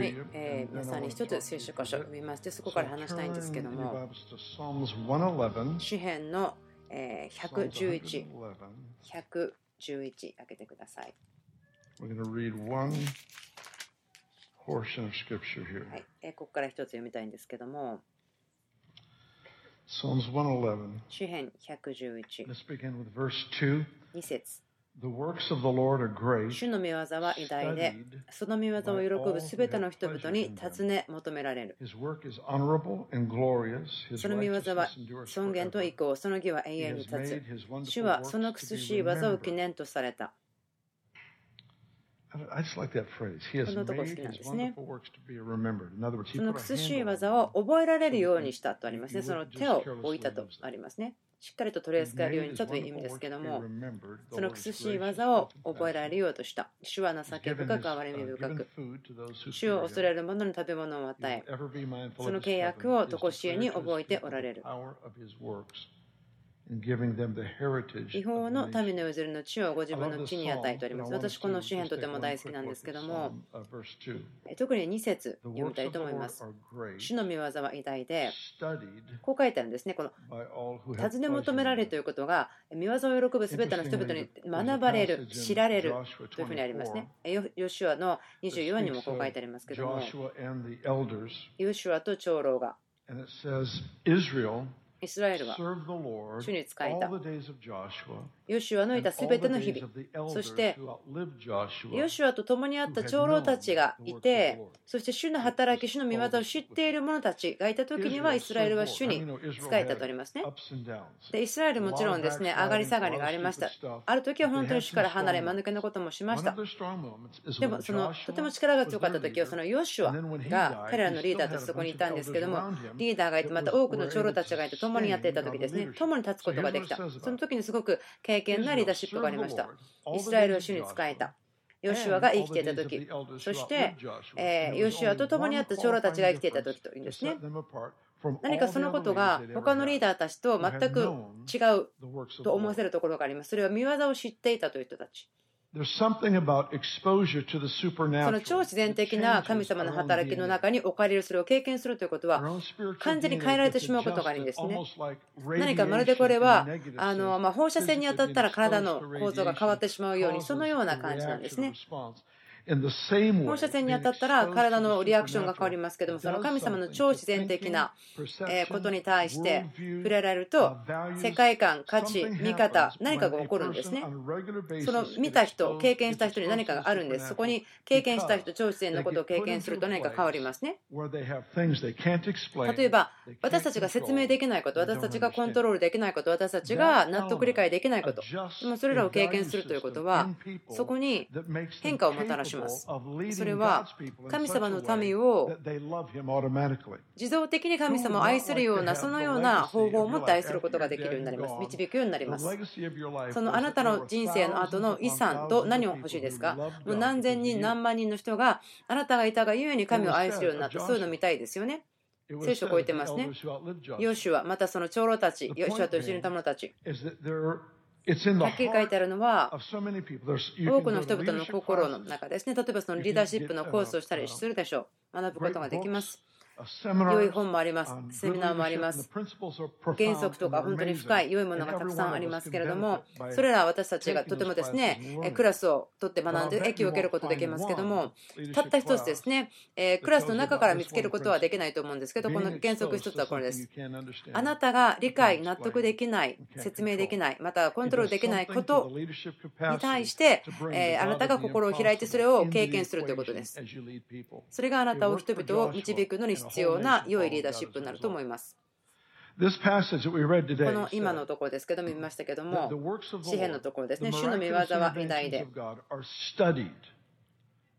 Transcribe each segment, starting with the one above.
はい、え、皆さんに一つ聖書箇所を見ましてそこから話したいんですけども。詩編の、えー、111111開けてください、はいえ、ここから一つ読みたいんですけども。詩編111 2節。主の御業は偉大で、その御業を喜ぶすべての人々に尋ね求められる。その御業は尊厳と意向、その義は永遠に立つ。主はその苦しい技を記念とされた。このとこ好きなんですね。その美しい技を覚えられるようにしたとありますね。その手を置いたとありますね。しっかりと取り扱えるようにしたという意味ですけども、その美しい技を覚えられようとした。手話情酒深く、哀れみ深く。主を恐れる者に食べ物を与え、その契約を常しえに覚えておられる。違法の民の譲りの地をご自分の地に与えております。私、この詩篇とても大好きなんですけども、特に2節読みたいと思います。主の御業は偉大で、こう書いてあるんですね、この尋ね求められるということが、御業を喜ぶすべての人々に学ばれる、知られるというふうにありますね。ヨシュアの24にもこう書いてありますけども、ヨシュアと長老が。イスラエルは主に仕えたヨシュアのいたすべての日々そして.ヨシュアと共にあった長老たちがいて、そして主の働き、主の御業を知っている者たちがいた時には、イスラエルは主に仕えたとありますね。でイスラエルもちろんですね、上がり下がりがありました。ある時は本当に主から離れ、間抜けなこともしましたでもそのとても力が強かった時は.そのヨシュアが彼らのリーダーとしてそこにいたんですけどもリーダーがいてまた多くの長老たちがいて共にやっていた時ですね。共に立つことができた。その時にすごく経験なリーダーシップがありました。イスラエルを主に仕えた。ヨシュアが生きていた時。そして、えーヨシュアと共にあった長老たちが生きていた時というんですね。何かそのことが他のリーダーたちと全く違うと思わせるところがあります。それは見業を知っていたという人たち There's something about exposure to the そ supernatural. の超自然的な神様の働きの中に置かれるそれを経験するということは完全に変えられてしまうことがあるんですね。何かまるでこれはあの、まあ、放射線に当たったら体の構造が変わってしまうようにそのような感じなんですね。放射線に当たったら体のリアクションが変わりますけどもその神様の超自然的なえーことに対して触れられると世界観価値見方何かが起こるんですね。その見た人経験した人に何かがあるんです。そこに経験した人超自然のことを経験すると何か変わりますね。例えば私たちが説明できないこと私たちがコントロールできないこと私たちが納得理解できないことでもそれらを経験するということはそこに変化をもたらします。それは神様の民を自動的に神様を愛するようなそのような方法を持って愛することができるようになります。導くようになります。そのあなたの人生の後の遺産と何を欲しいですか？もう何千人何万人の人があなたがいたがゆえに神を愛するようになったそういうの見たいですよね。聖書を超えてますね。ヨシュアまたその長老たちヨシュアと一緒にいた者たちはっきり書いてあるのは多くの人々の心の中ですね。例えばそのリーダーシップのコースをしたりするでしょう。学ぶことができます良い本もあります。セミナーもあります。原則とか本当に深い良いものがたくさんありますけれども、それらは私たちがとてもですね、クラスを取って学んで益を受けることができますけども、たった一つですね、クラスの中から見つけることはできないと思うんですけど、この原則一つはこれです。あなたが理解、納得できない、説明できない、またコントロールできないことに対して、あなたが心を開いてそれを経験するということです。それがあなたを人々を導くのに必要な良いリーダーシップになると思います。この今のところですけども見ましたけども、詩篇のところですね、主の御業は偉大で。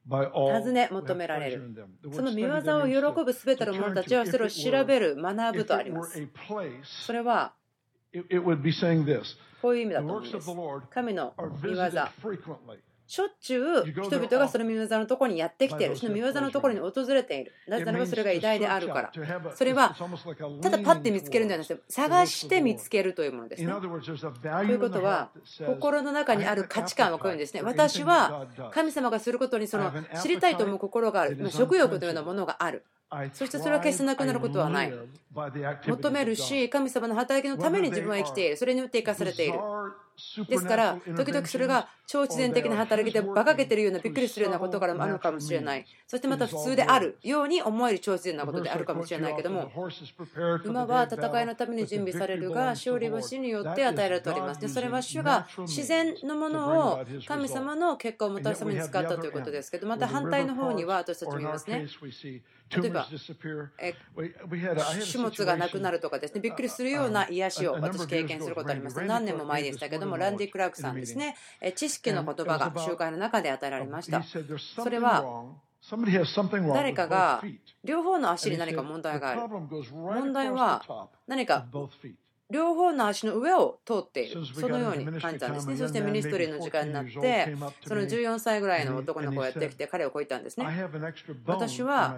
尋ね求められる。その御業を喜ぶすべての者たちはそれを調べる、学ぶとあります。それは、こういう意味だと思うんです。神の御業、しょっちゅう人々がその見業のところにやってきている、その見業のところに訪れている。なぜならばそれが偉大であるから。それはただパッて見つけるんじゃなくて、探して見つけるというものですね。ということは、心の中にある価値観はこういうんですね。私は神様がすることにその知りたいと思う心がある、食欲というようなものがある。そしてそれは決してなくなることはない。求めるし、神様の働きのために自分は生きている。それによって生かされている。ですから、時々それが超自然的な働きで馬鹿げてるようなびっくりするようなことからもあるのかもしれない。そしてまた普通であるように思える超自然なことであるかもしれないけども、馬は戦いのために準備されるが、勝利は死によって与えられております。でそれは主が自然のものを神様の結果をもたらすために使ったということですけど、また反対の方には私たちもいますね。例えば、種物がなくなるとかですね、びっくりするような癒しを私経験することあります。何年も前でしたけども、ランディ・クラークさんですね、知識の言葉が集会の中で与えられました。それは、誰かが両方の足に何か問題がある。問題は何か両方の足の上を通っている、そのように感じたんですね。そしてミニストリーの時間になって、その14歳ぐらいの男の子がやってきて、彼をこう言ったんですね。私は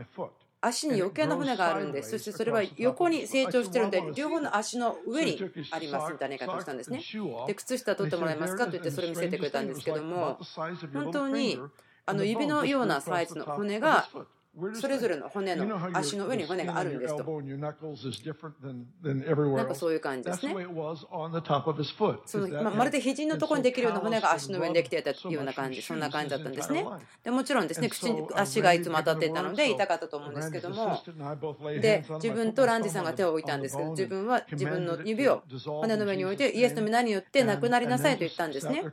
足に余計な骨があるんです。そしてそれは横に成長してるんで、両方の足の上にありますみたいな言い方をしたんですね。で、靴下取ってもらえますか？と言ってそれ見せてくれたんですけども、本当にあの指のようなサイズの骨がそれぞれの骨の足の上に骨があるんですと。なんかそういう感じですね。そのままるで肘のところにできるような骨が足の上にできていたような感じ、そんな感じだったんですね。でもちろんですね、口に足がいつも当たっていたので痛かったと思うんですけども、で自分とランディさんが手を置いたんですけど、自分は自分の指を骨の上に置いて、イエスの皆によって亡くなりなさいと言ったんですね。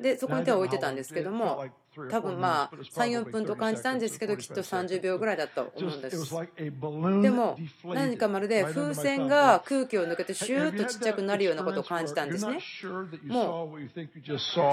で、そこに手を置いてたんですけども、多分まあ3、4分と感じたんですけど、きっと30秒ぐらいだと思うんです。でも、何かまるで風船が空気を抜けてシューッとちっちゃくなるようなことを感じたんですね。もう、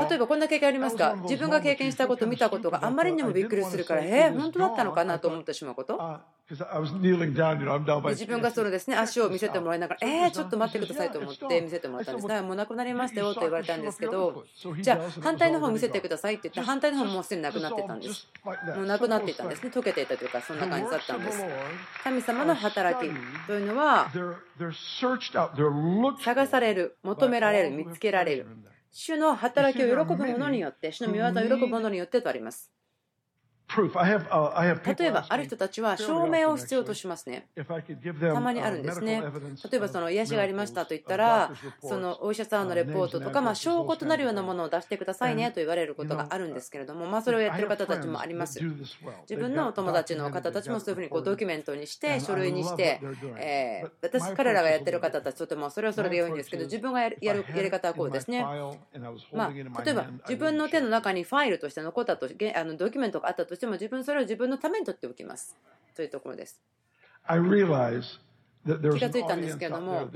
例えばこんな経験ありますか？自分が経験したこと、見たことがあまりにもびっくりするから、えー、本当だったのかなと思ってしまうこと？自分がそのですね足を見せてもらいながら、えー、ちょっと待ってくださいと思って見せてもらったんです。だからもうなくなりましたよと言われたんですけど、じゃあ反対の方見せてくださいって言って、反対の方もうすでになくなってたんです。もうなくなっていたんですね。溶けていたというか、そんな感じだったんです。神様の働きというのは、探される、求められる、見つけられる。主の働きを喜ぶ者によって、主の御業を喜ぶ者によってとあります。例えば、ある人たちは証明を必要としますね。たまにあるんですね。例えば、その癒しがありましたと言ったら、そのお医者さんのレポートとか、まあ、証拠となるようなものを出してくださいねと言われることがあるんですけれども、まあ、それをやってる方たちもあります。自分のお友達の方たちもそういうふうにこうドキュメントにして、書類にして、えー、私、彼らがやってる方たちとてもそれはそれで良いんですけど、自分がやるやるやり方はこうですね。まあ、例えば、自分の手の中にファイルとして残ったとあのドキュメントがあったとしても、自分それを自分のために取っておきます。というところです。気がついたんですけれども、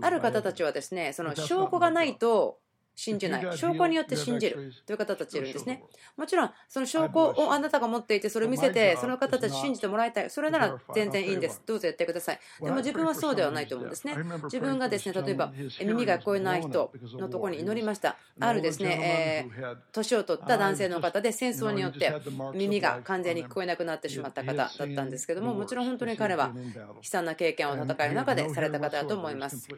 ある方たちはですね、その証拠がないと信じない。証拠によって信じるという方たちいるんですね。もちろん、その証拠をあなたが持っていて、それを見せて、その方たち信じてもらいたい。それなら全然いいんです。どうぞやってください。でも自分はそうではないと思うんですね。自分がですね、例えば耳が聞こえない人のところに祈りました。あるですね、え年を取った男性の方で戦争によって耳が完全に聞こえなくなってしまった方だったんですけども、もちろん本当に彼は悲惨な経験を戦いの中でされた方だと思います。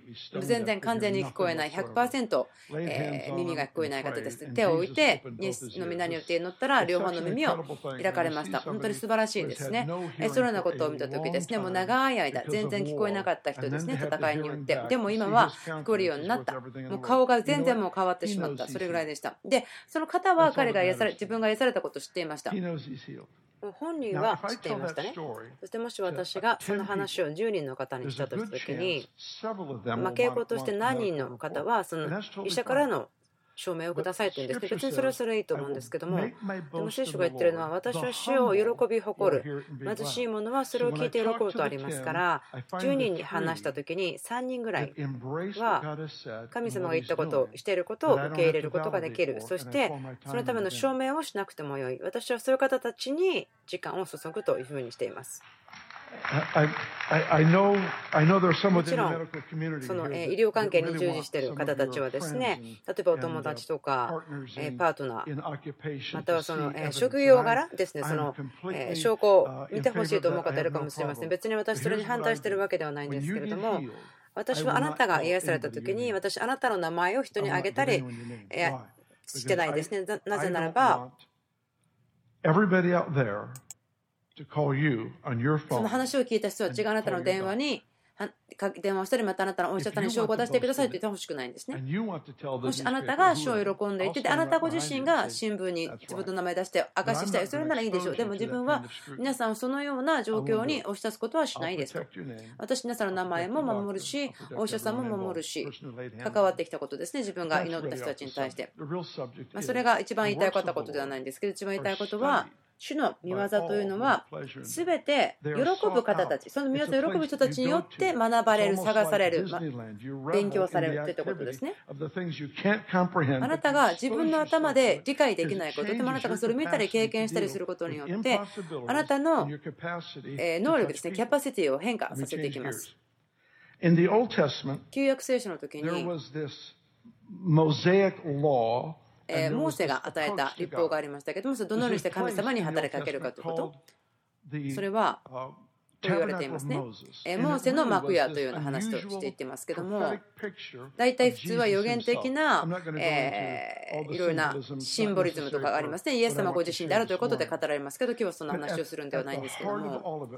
全然完全に聞こえない100%、ええ耳が聞こえない方です。手を置いて、イエスの皆によって祈ったら、両方の耳を開かれました。本当に素晴らしいですね。そのようなことを見たときですね、もう長い間、全然聞こえなかった人ですね、戦いによって。でも今は聞こえるようになった。もう顔が全然もう変わってしまった。それぐらいでした。で、その方は彼が癒され、自分が癒されたことを知っていました。本人は知っていましたね。そしてもし私がその話を10人の方にしたとした時に、ま傾向として何人の方はその医者からの証明をくださいと言うんですけど、別にそれはそれいいと思うんですけども、でも聖書が言ってるのは、私は主を喜び誇る、貧しい者はそれを聞いて喜ぶとありますから、10人に話した時に3人ぐらいは、神様が言ったことをしていることを受け入れることができる、そしてそのための証明をしなくてもよい、私はそういう方たちに時間を注ぐというふうにしています。もちろん、その医療関係に従事している方たちはですね、例えばお友達とかパートナー、またはその職業柄ですね、その証拠を見てほしいと思う方いるかもしれません。別に私、それに反対しているわけではないんですけれども、私はあなたが癒された時に、私、あなたの名前を人にあげたりしてないですね。なぜならば、その話を聞いた人たちがあなたの電話に電話したり、またあなたのお医者さんに証拠を出してくださいと言ってほしくないんですね。もしあなたが主を喜んでいて、であなたご自身が新聞に自分の名前出して証ししたりするならいいでしょう。でも自分は皆さんをそのような状況に押し出すことはしないですと。私、皆さんの名前も守るし、お医者さんも守るし、関わってきたことですね、自分が祈った人たちに対して。まそれが一番言いたいことではないんですけど、一番言いたいことは、主の見業というのは、すべて喜ぶ方たち、その見業を喜ぶ人たちによって学ばれる、探される、勉強されるといったことですね。あなたが自分の頭で理解できないこと、でもあなたがそれを見たり経験したりすることによって、あなたの能力ですね、キャパシティを変化させていきます。旧約聖書の時に、えモーセが与えた立法がありましたけども、それどのようにして神様に働きかけるかということ、それは、と言われていますね。モーセの幕屋というような話として言ってますけども、大体普通は予言的な、えいろいろなシンボリズムとかがありますね。イエス様ご自身であるということで語られますけど、今日はその話をするんではないんですけども、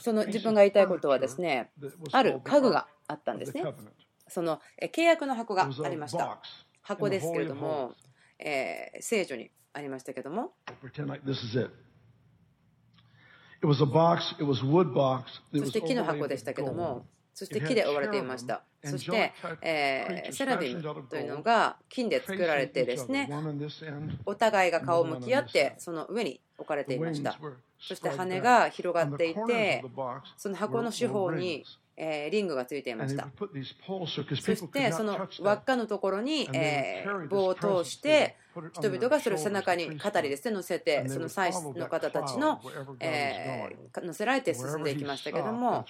その自分が言いたいことはですね、ある家具があったんですね。その契約の箱がありました。箱ですけれども、えー、聖書にありましたけども。そして木の箱でしたけども、そして木で覆われていました。そして、えー、セラビムというのが金で作られてですね、お互いが顔を向き合って、その上に置かれていました。そして羽が広がっていて、その箱の四方にえリングがついていました。そしてその輪っかのところに、え棒を通して人々がそれを背中に語りですね乗せてその祭司の方たちの、え乗せられて進んでいきましたけども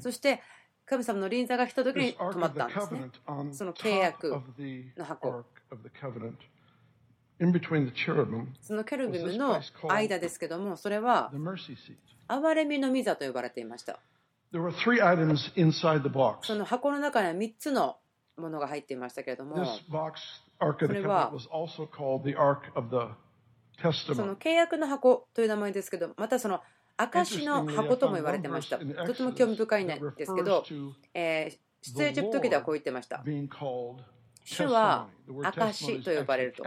そして神様の臨座が来た時に止まったんですね。その契約の箱。そのケルビムの間ですけども、それは憐れみの御座と呼ばれていました。その箱の中には3つのものが入っていましたけれども、これはその契約の箱という名前ですけど、またその証の箱とも言われてました。とても興味深いんですけど、えー、出エジプト記ではこう言ってました。主は証と呼ばれると。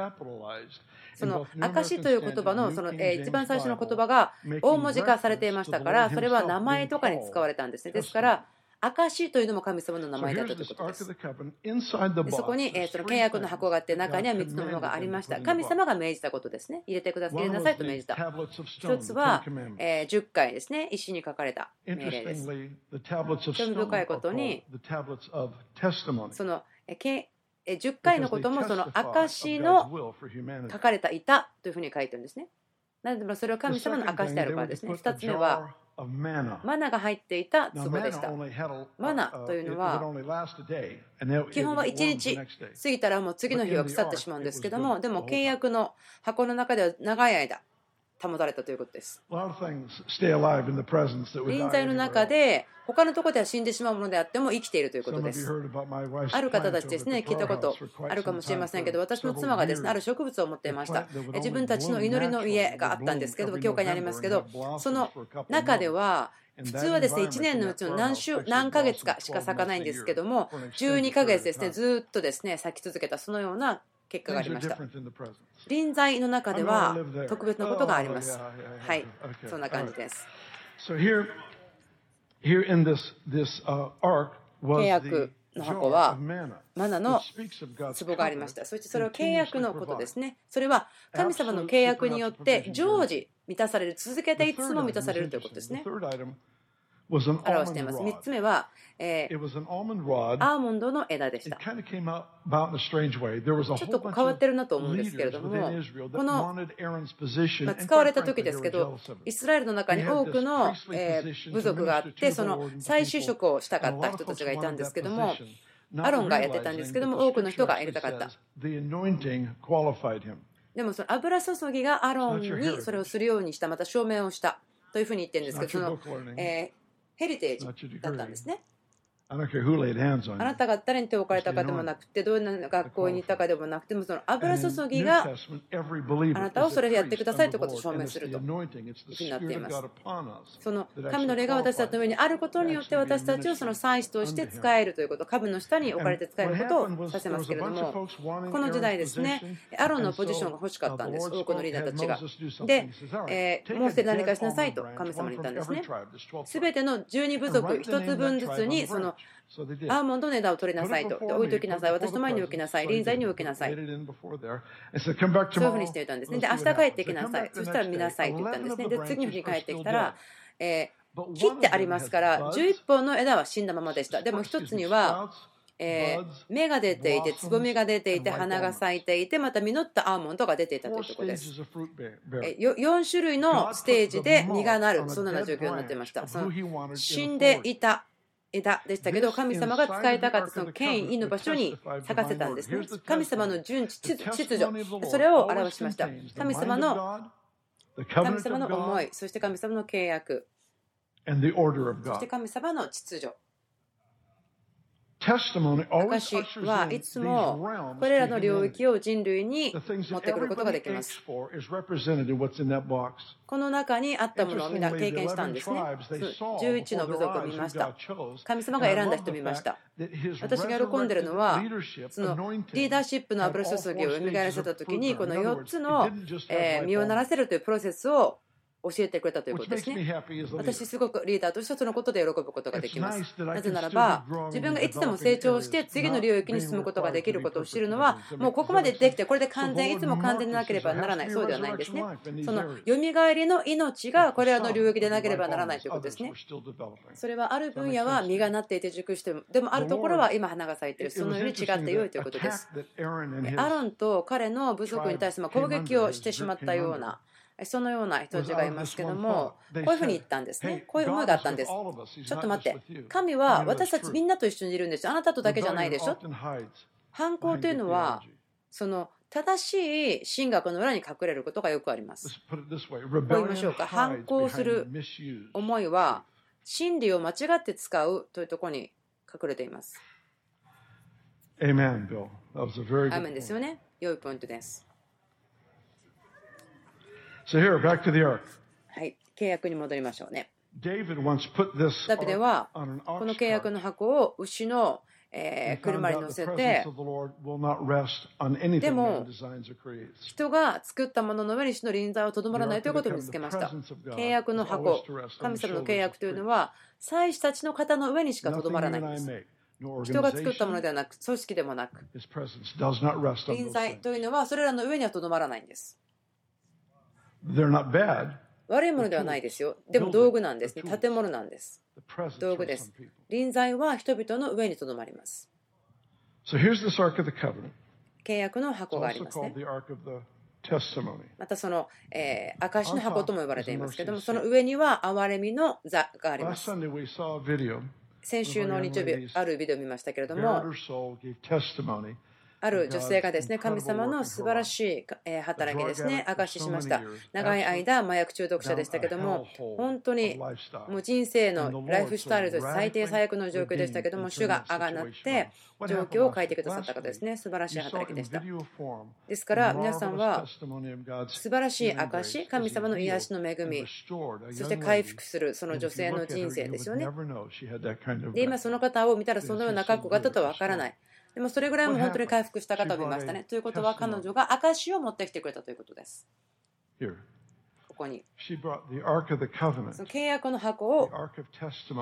その証という言葉のその、え一番最初の言葉が大文字化されていましたからそれは名前とかに使われたんですねですから証というのも神様の名前だったということです。でそこに、えその契約の箱があって中には3つのものがありました。神様が命じたことですね。入れてください、入れなさいと命じた。一つは、え10回ですね、石に書かれた命令です。興味深いことに、その、え10回のこともその証の書かれた板というふうに書いてるんですね。なのでそれは神様の証であるからですね。2つ目はマナが入っていた壺でした。マナというのは基本は1日過ぎたらもう次の日は腐ってしまうんですけどもでも契約の箱の中では長い間保たれたということです。臨在の中で他のところでは死んでしまうものであっても生きているということです。ある方たちですね、聞いたことあるかもしれませんけど、私の妻がですね、ある植物を持っていました。自分たちの祈りの家があったんですけど、教会にありますけど、その中では、普通はですね1年のうちの何週何ヶ月かしか咲かないんですけども12ヶ月ですねずっとですね咲き続けたそのような結果がありました。臨在の中では特別なことがあります。はい、そんな感じです。契約の箱はマナの壺がありました。そしてそれは契約のことですね。それは神様の契約によって常時満たされる、続けていつも満たされるということですね。表しています。3つ目は、えー、アーモンドの枝でした。ちょっと変わってるなと思うんですけれども、この、まあ、使われた時ですけど、イスラエルの中に多くの、えー、部族があって、その再就職をしたかった人たちがいたんですけども、アロンがやってたんですけども、多くの人がやりたかった。でもその油注ぎがアロンにそれをするようにした、また証明をしたというふうに言ってるんですけど、その、えー、ヘリテージだったんですね。あなたが誰に手を置かれたかでもなくて、どんな学校に行ったかでもなくても、その油注ぎがあなたをそれでやってくださいということを証明するとになっています。その神の霊が私たちの上にあることによって私たちをその祭司として使えるということ、株の下に置かれて使えることをさせますけれども、この時代ですね、アロンのポジションが欲しかったんです、多くのリーダーたちが。で、えー、もうすでに何かしなさいと神様に言ったんですね。すべての12部族1つ分ずつにそのアーモンドの枝を取りなさいと。置いておきなさい。私の前に置きなさい。臨在に置きなさい。そういうふうにしていたんですね。で、明日帰ってきなさい。そしたら見なさいと言ったんですね。で、次の日に帰ってきたら、えー、切ってありますから、11本の枝は死んだままでした。でも一つには、えー、芽が出ていて、つぼみが出ていて、花が咲いていて、また実ったアーモンドが出ていたというところです。4種類のステージで実がなる、そんな状況になっていました。その死んでいた枝でしたけど、神様が使いたかったその権威の場所に咲かせたんですね。神様の順秩序、それを表しました。神様の神様の思い、そして神様の契約、そして神様の秩序。証はいつもこれらの領域を人類に持ってくることができます。この中にあったものをみんな経験したんですね。11の部族を見ました。神様が選んだ人を見ました。私が喜んでるのは、そのリーダーシップの油注ぎを蘇らせたときに、この4つの身をならせるというプロセスを教えてくれたということですね。私、すごくリーダーとしてそのことで喜ぶことができます。なぜならば、自分がいつでも成長して次の領域に進むことができることを知るのは、もうここまでできて、これで完全、いつも完全でなければならない、そうではないんですね。そのよみがえりの命がこれらの領域でなければならないということですね。それはある分野は実がなっていて熟しても、でもあるところは今花が咲いている、そのように違って良いということです。アロンと彼の部族に対して攻撃をしてしまったような。そのような人たちがいますけども、こういうふうに言ったんですね。こういう思いがあったんです。ちょっと待って、神は私たちみんなと一緒にいるんですあなたとだけじゃないでしょ？反抗というのは、その正しい神学の裏に隠れることがよくあります。こう言いましょうか。反抗する思いは、真理を間違って使うというところに隠れています。アーメンですよね。良いポイントです。So here, back to the ark. はい、契約に戻りましょうね。ダビデはこの契約の箱を牛のえー、車に乗せて、でも、人が作ったものの上に主の臨在はとどまらないということを見つけました。契約の箱、神様の契約というのは、祭司たちの方の上にしかとどまらないんです。人が作ったものではなく、組織でもなく、臨在というのはそれらの上にはとどまらないんです。悪いものではないですよ。でも道具なんですね。建物なんです。道具です。臨在は人々の上にとどまります。契約の箱がありますね。またその、えー、証の箱とも呼ばれていますけれども、その上には憐れみの座があります。先週の日曜日、あるビデオを見ましたけれども、ある女性がですね神様の素晴らしい働きですね。証ししました。長い間麻薬中毒者でしたけども本当にもう人生のライフスタイルとして最低最悪の状況でしたけども主があがなって状況を変えてくださった方ですね。素晴らしい働きでした。ですから皆さんは素晴らしい証神様の癒しの恵みそして回復するその女性の人生ですよね。で今その方を見たらそのような覚悟があったとは分からないでもそれぐらいも本当に回復した方を見ましたね。ということは彼女が証を持ってきてくれたということです。ここに。She brought the Ark of the Covenant, その契約の箱を、証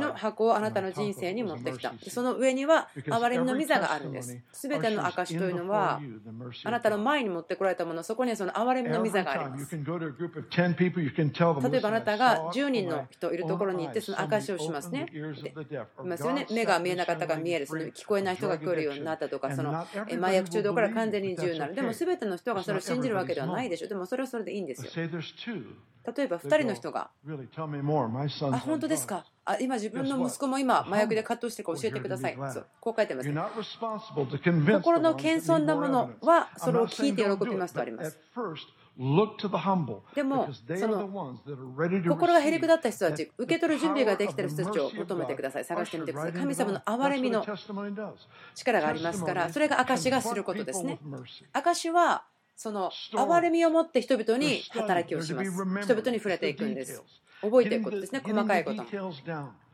の.箱をあなたの人生に持ってきた。でその上には、憐れみの御座があるんです。すべての証というのは、あなたの前に持ってこられたもの、そこにはその憐れみの御座があります。例えばあなたが10人の人いるところに行ってその証をしますね。でいますよね。目が見えなかったが見える、その聞こえない人が聞こえるようになったとか、そのえ麻薬中毒から完全に自由になる。でも全ての人がそれを信じるわけではないでしょ。でもそれはそれでいいんですよ。例えば2人の人が、あ、本当ですか、あ今、自分の息子も今、麻薬で葛藤してるか教えてください、そうこう書いてます、心の謙遜なものは、それを聞いて喜びますとあります。でも、その心がへりくだった人たち、受け取る準備ができている人たちを求めてください、探してみてください、神様の憐れみの力がありますから、それが証しがすることですね。証はその憐れみを持って人々に働きをします。人々に触れていくんです。覚えていくことですね、細かいこと。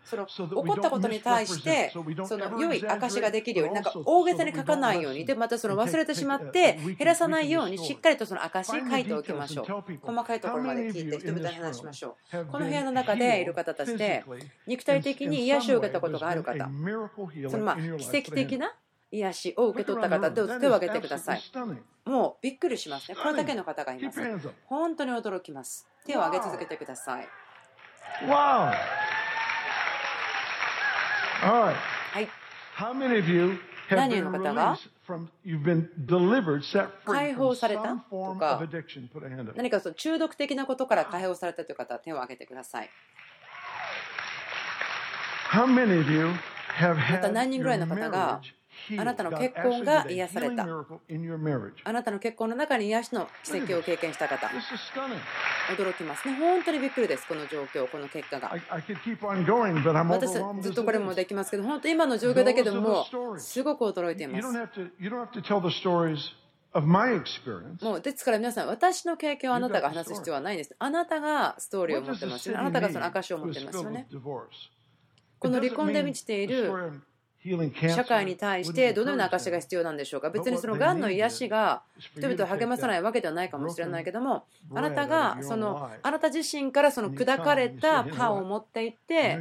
その起こったことに対してその良い証ができるようになんか大げさに書かないようにでまたその忘れてしまって減らさないようにしっかりとその証書いておきましょう。細かいところまで聞いて人々に話しましょう。この部屋の中でいる方たちで肉体的に癒しを受けたことがある方。そのまあ奇跡的な癒しを受け取った方、ど手を挙げてください。もうびっくりしますね。これだけの方がいます。本当に驚きます。手を挙げ続けてください。はい。何人の方が？解放された？とか、何かその中毒的なことから解放されたという方は手を挙げてください。また何人ぐらいの方が。あなたの結婚が癒された。あなたの結婚の中に癒しの奇跡を経験した方。驚きますね。本当にびっくりです、この状況、この結果が。私、ずっとこれもできますけど、本当今の状況だけでも、すごく驚いています。もうですから皆さん、私の経験をあなたが話す必要はないんです。あなたがストーリーを持ってますよね。あなたがその証を持ってますよね。この離婚で満ちている社会に対してどのような証が必要なんでしょうか？別にそのがんの癒しが人々を励まさないわけではないかもしれないけどもあなたがそのあなた自身からその砕かれたパンを持っていって.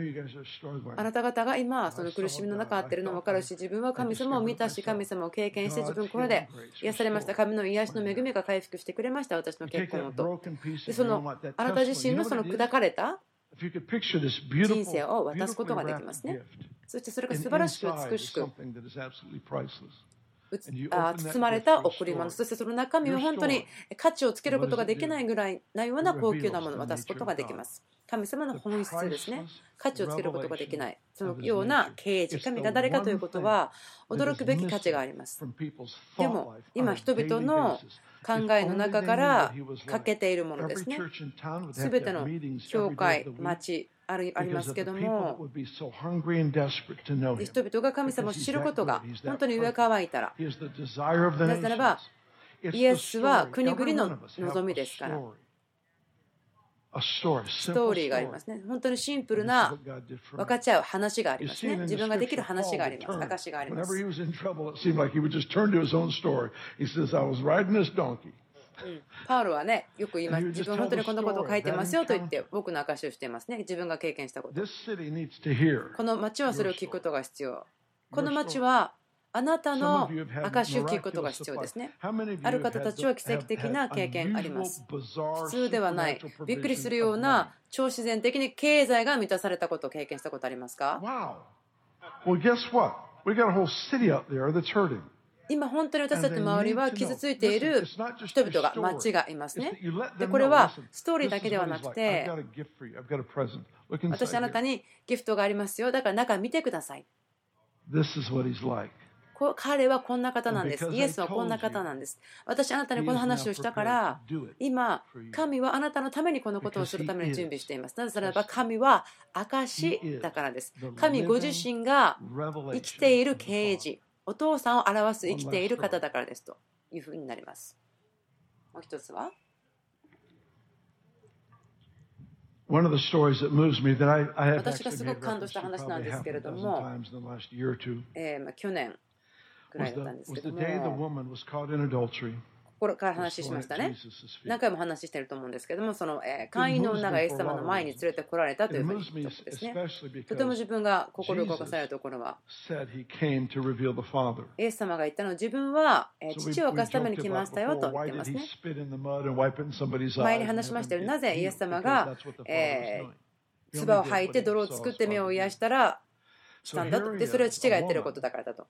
あなた方が今その苦しみの中あってるのも分かるし自分は神様を見たし神様を経験して自分これで癒されました神の癒しの恵みが回復してくれました私の結婚をとでそのあなた自身のその?砕かれた人生を渡すことができますね。そしてそれが素晴らしく美しく。あ包まれた贈り物。そしてその中身は本当に価値をつけることができないぐらいないような高級なものを渡すことができます。神様の本質ですね。価値をつけることができない。そのような刑事神が誰かということは驚くべき価値があります。でも今人々の考えの中から欠けているものですね全ての教会町ある、ありますけども、人々が神様を知ることが本当に上か乾いたら、なぜならば、イエスは国々の望みですから、ストーリーがありますね。本当にシンプルな分かち合う話がありますね。自分ができる話があります。証があります。うん、パウロはねよく言います自分本当にこんなことを書いてますよと言って僕の証しをしていますね。自分が経験したこと。この町はそれを聞くことが必要。この町はあなたの証しを聞くことが必要ですね。ある方たちは奇跡的な経験あります。普通ではない。びっくりするような超自然的に経済が満たされたことを経験したことありますか？今本当に私たちの周りは傷ついている人々が町がいますねでこれはストーリーだけではなくて私あなたにギフトがありますよだから中見てください彼はこんな方なんです。イエスはこんな方なんです。私あなたにこの話をしたから、今、神はあなたのためにこのことをするために準備しています。なぜならば神は証だからです。神ご自身が生きている啓示、お父さんを表す生きている方だからですというふうになります。もう一つは？私がすごく感動した話なんですけれども、えー、まあ去年ぐらいだったんですけども。これから話しましたね。何回も話してると思うんですけども、その、え会員の女がイエス様の前に連れてこられたというふうに言ったですね。とても自分が心動かされるところは、イエス様が言ったのは、自分は父を犯すために来ましたよと言ってますね。前に話しましたよ。なぜイエス様が、えー、唾を吐いて泥を作って目を癒したら、したんだと。で、それは父がやってることだからだと。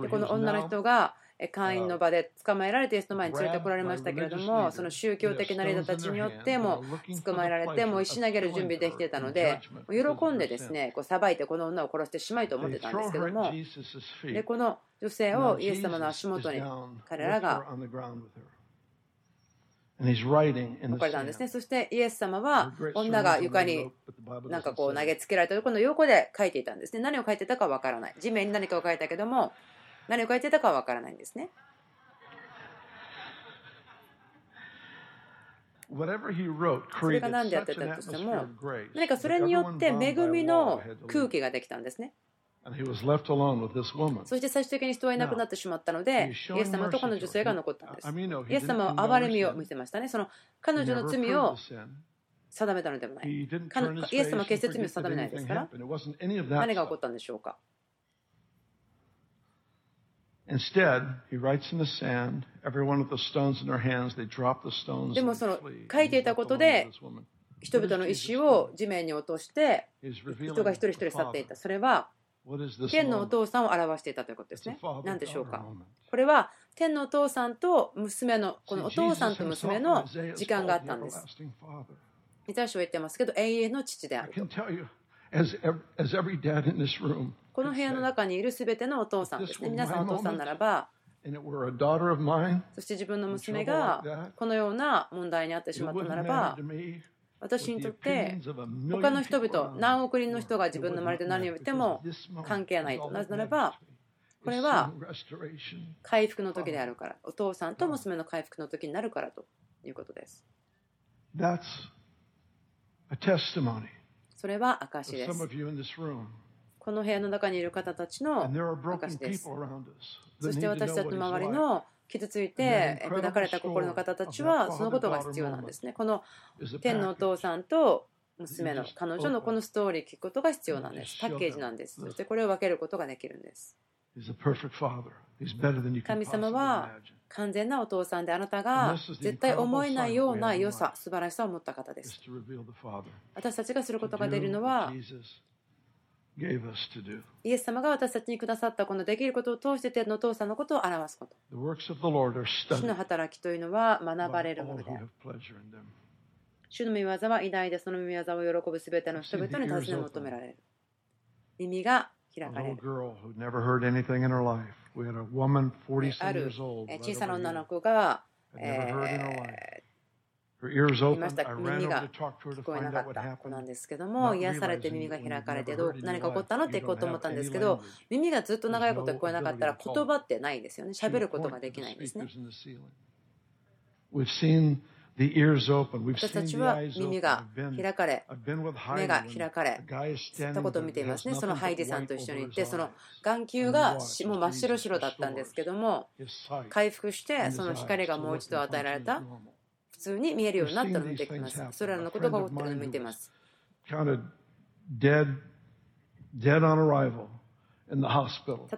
でこの女の人が、会員の場で捕まえられてイエスの前に連れてこられましたけれどもその宗教的なリーダーたちによっても捕まえられてもう石投げる準備できてたので喜んでですねこう裁いてこの女を殺してしまいと思ってたんですけどもでこの女性をイエス様の足元に彼らが置かれたんですね。そしてイエス様は女が床になんかこう投げつけられたところの横で書いていたんですね。何を書いてたかわからない。地面に何かを書いたけども何を書いてたかは分からないんですね。それが何でやってたとしても何かそれによって恵みの空気ができたんですね。そして最終的に人はいなくなってしまったので、イエス様とこの女性が残ったんです。イエス様は憐れみを見せましたね。その彼女の罪を定めたのでもない。イエス様は決して罪を定めないですから、何が起こったんでしょうか？Instead, he writes in the sand, everyone with the stones in their hands, they drop the stones. でもその書いていたことで人々の石を地面に落として人が一人一人去っていた。それは天のお父さんを表していたということですね。何でしょうか？これは天のお父さんと娘のこのお父さんと娘の時間があったんです。イザヤ書は言ってますけど永遠の父であると。この部屋の中にいるすべてのお父さんですね。皆さんお父さんならば、そして自分の娘がこのような問題に遭ってしまったならば、私にとって他の人々、何億人の人が自分の周りで何を言っても関係ないと。なぜならば、これは回復の時であるから、お父さんと娘の回復の時になるからということです。それは証です。この部屋の中にいる方たちの証です。そして私たちの周りの傷ついて砕かれた心の方たちはそのことが必要なんですね。この天のお父さんと娘の彼女のこのストーリー聞くことが必要なんです。パッケージなんです。そしてこれを分けることができるんです。神様は完全なお父さんであなたが絶対思えないような良さ、素晴らしさを持った方です。私たちがすることができるのはイエス様が私たちにくださったこのできることを通して天のお父さんのことを表すこと。主の働きというのは学ばれるものである。主の御業は偉大でその御業を喜ぶすべての人々に尋ね求められる。耳が開かれる。ある小さな女の子が、えーいました耳が聞こえなかった子なんですけども癒されて耳が開かれてどう何か起こったのって行こうと思ったんですけど耳がずっと長いこと聞こえなかったら言葉ってないですよね喋ることができないんですね私たちは耳が開かれ、目が開かれ、そういったことを見ていますね。そのハイディさんと一緒に行って、その眼球がもう真っ白白だったんですけども、回復して、その光がもう一度与えられた。普通に見えるようになったのを見てきます。それらのことが起こっているのを見ています。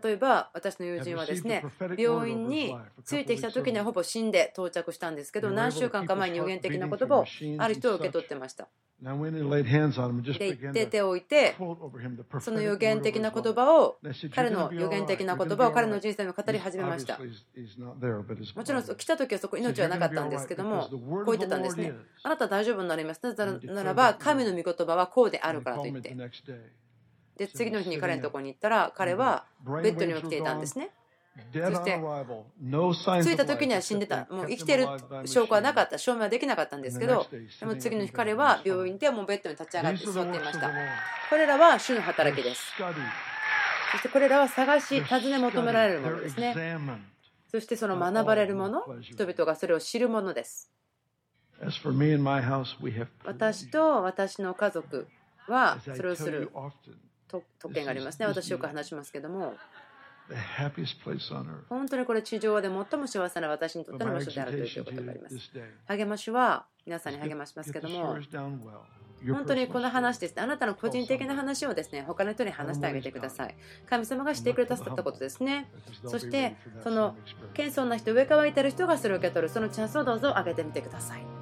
例えば私の友人はですね病院についてきた時にはほぼ死んで到着したんですけど何週間か前に予言的な言葉をある人を受け取ってました。で言って手を置いてその予言的な言葉を彼の予言的な言葉を彼の人生に語り始めました。もちろん来た時はそこ命はなかったんですけどもこう言ってたんですね。あなた大丈夫になりますならば神の御言葉はこうであるからと言ってで次の日に彼のところに行ったら彼はベッドに起きていたんですね。そして着いた時には死んでた。もう生きてる証拠はなかった。証明はできなかったんですけどでも次の日彼は病院でもうベッドに立ち上がって座っていました。これらは主の働きです。そしてこれらは探し尋ね求められるものですね。そしてその学ばれるもの人々がそれを知るものです。私と私の家族はそれをする特権がありますね私よく話しますけども本当にこれ地上で最も幸せな私にとっての場所であるということがあります。励ましは皆さんに励ましますけども、本当にこの話ですね、あなたの個人的な話をですね、他の人に話してあげてください。神様がしてくれたったことですね。そして、その謙遜な人、上からいてる人がそれを受け取る、そのチャンスをどうぞ上げてみてください。